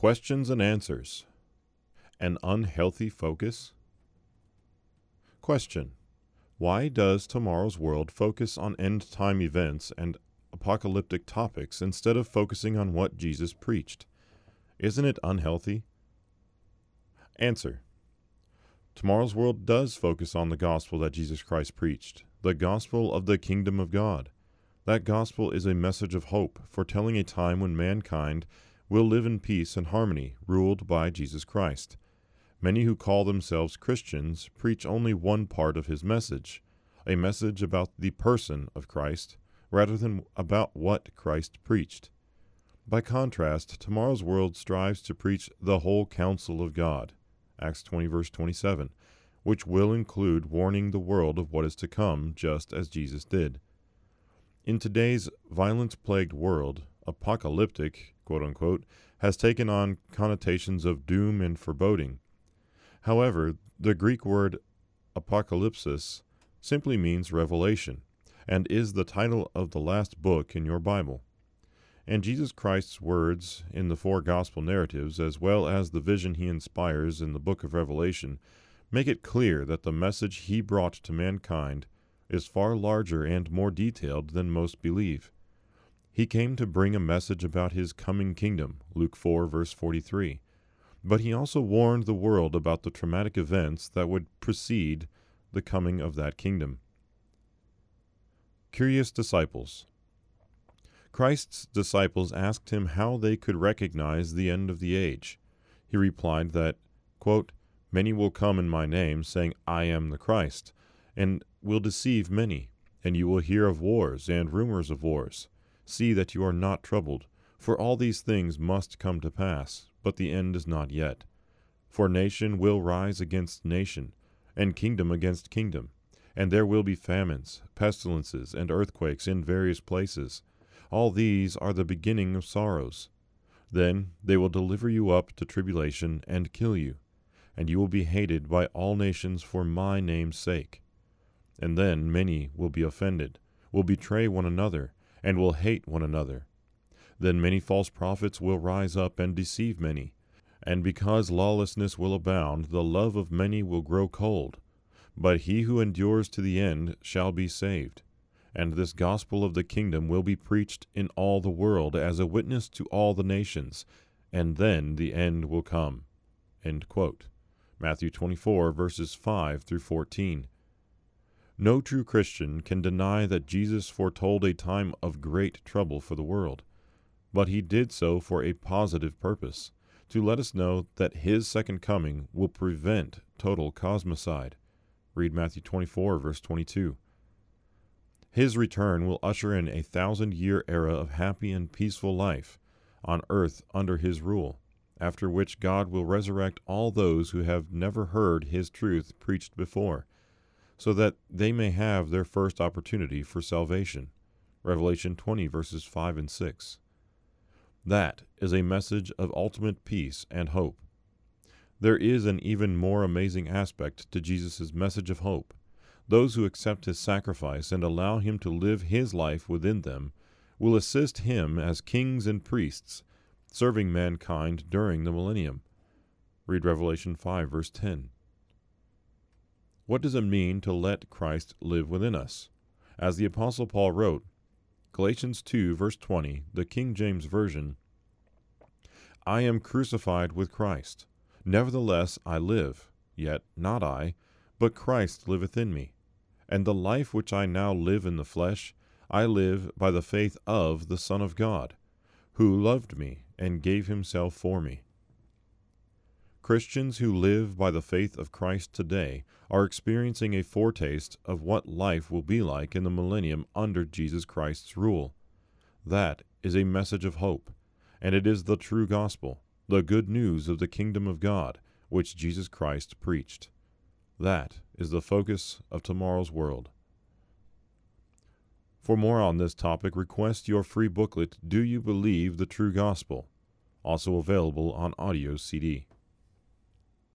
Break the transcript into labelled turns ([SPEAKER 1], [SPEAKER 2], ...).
[SPEAKER 1] Questions and answers. An unhealthy focus? Question. Why does tomorrow's world focus on end time events and apocalyptic topics instead of focusing on what Jesus preached? Isn't it unhealthy? Answer. Tomorrow's world does focus on the gospel that Jesus Christ preached, the gospel of the kingdom of God. That gospel is a message of hope, foretelling a time when mankind will live in peace and harmony, ruled by Jesus Christ. Many who call themselves Christians preach only one part of his message, a message about the person of Christ, rather than about what Christ preached. By contrast, tomorrow's world strives to preach the whole counsel of God, Acts 20, verse 27, which will include warning the world of what is to come, just as Jesus did. In today's violence plagued world, apocalyptic, quote unquote, has taken on connotations of doom and foreboding. However, the Greek word apocalypsis simply means revelation and is the title of the last book in your Bible. And Jesus Christ's words in the four gospel narratives, as well as the vision he inspires in the book of Revelation, make it clear that the message he brought to mankind is far larger and more detailed than most believe. He came to bring a message about his coming kingdom, Luke 4, verse 43 but he also warned the world about the traumatic events that would precede the coming of that kingdom. Curious disciples. Christ's disciples asked him how they could recognize the end of the age. He replied that, quote, Many will come in my name, saying, I am the Christ, and will deceive many, and you will hear of wars and rumors of wars. See that you are not troubled, for all these things must come to pass, but the end is not yet. For nation will rise against nation, and kingdom against kingdom, and there will be famines, pestilences, and earthquakes in various places. All these are the beginning of sorrows. Then they will deliver you up to tribulation and kill you, and you will be hated by all nations for my name's sake. And then many will be offended, will betray one another, and will hate one another then many false prophets will rise up and deceive many. And because lawlessness will abound, the love of many will grow cold. But he who endures to the end shall be saved. And this gospel of the kingdom will be preached in all the world as a witness to all the nations, and then the end will come. Matthew 24, verses 5 through 14. No true Christian can deny that Jesus foretold a time of great trouble for the world but he did so for a positive purpose to let us know that his second coming will prevent total cosmicide. Read Matthew 24, verse 22. His return will usher in a thousand year era of happy and peaceful life on earth under his rule, after which God will resurrect all those who have never heard his truth preached before, so that they may have their first opportunity for salvation. Revelation 20, verses 5 and 6. That is a message of ultimate peace and hope. There is an even more amazing aspect to Jesus' message of hope. Those who accept his sacrifice and allow him to live his life within them will assist him as kings and priests, serving mankind during the millennium. Read Revelation 5, verse 10. What does it mean to let Christ live within us? As the Apostle Paul wrote, Galatians 2, verse 20, the King James Version I am crucified with Christ. Nevertheless I live, yet not I, but Christ liveth in me. And the life which I now live in the flesh, I live by the faith of the Son of God, who loved me and gave himself for me. Christians who live by the faith of Christ today are experiencing a foretaste of what life will be like in the millennium under Jesus Christ's rule. That is a message of hope, and it is the true gospel, the good news of the kingdom of God, which Jesus Christ preached. That is the focus of tomorrow's world. For more on this topic, request your free booklet, Do You Believe the True Gospel? Also available on audio CD.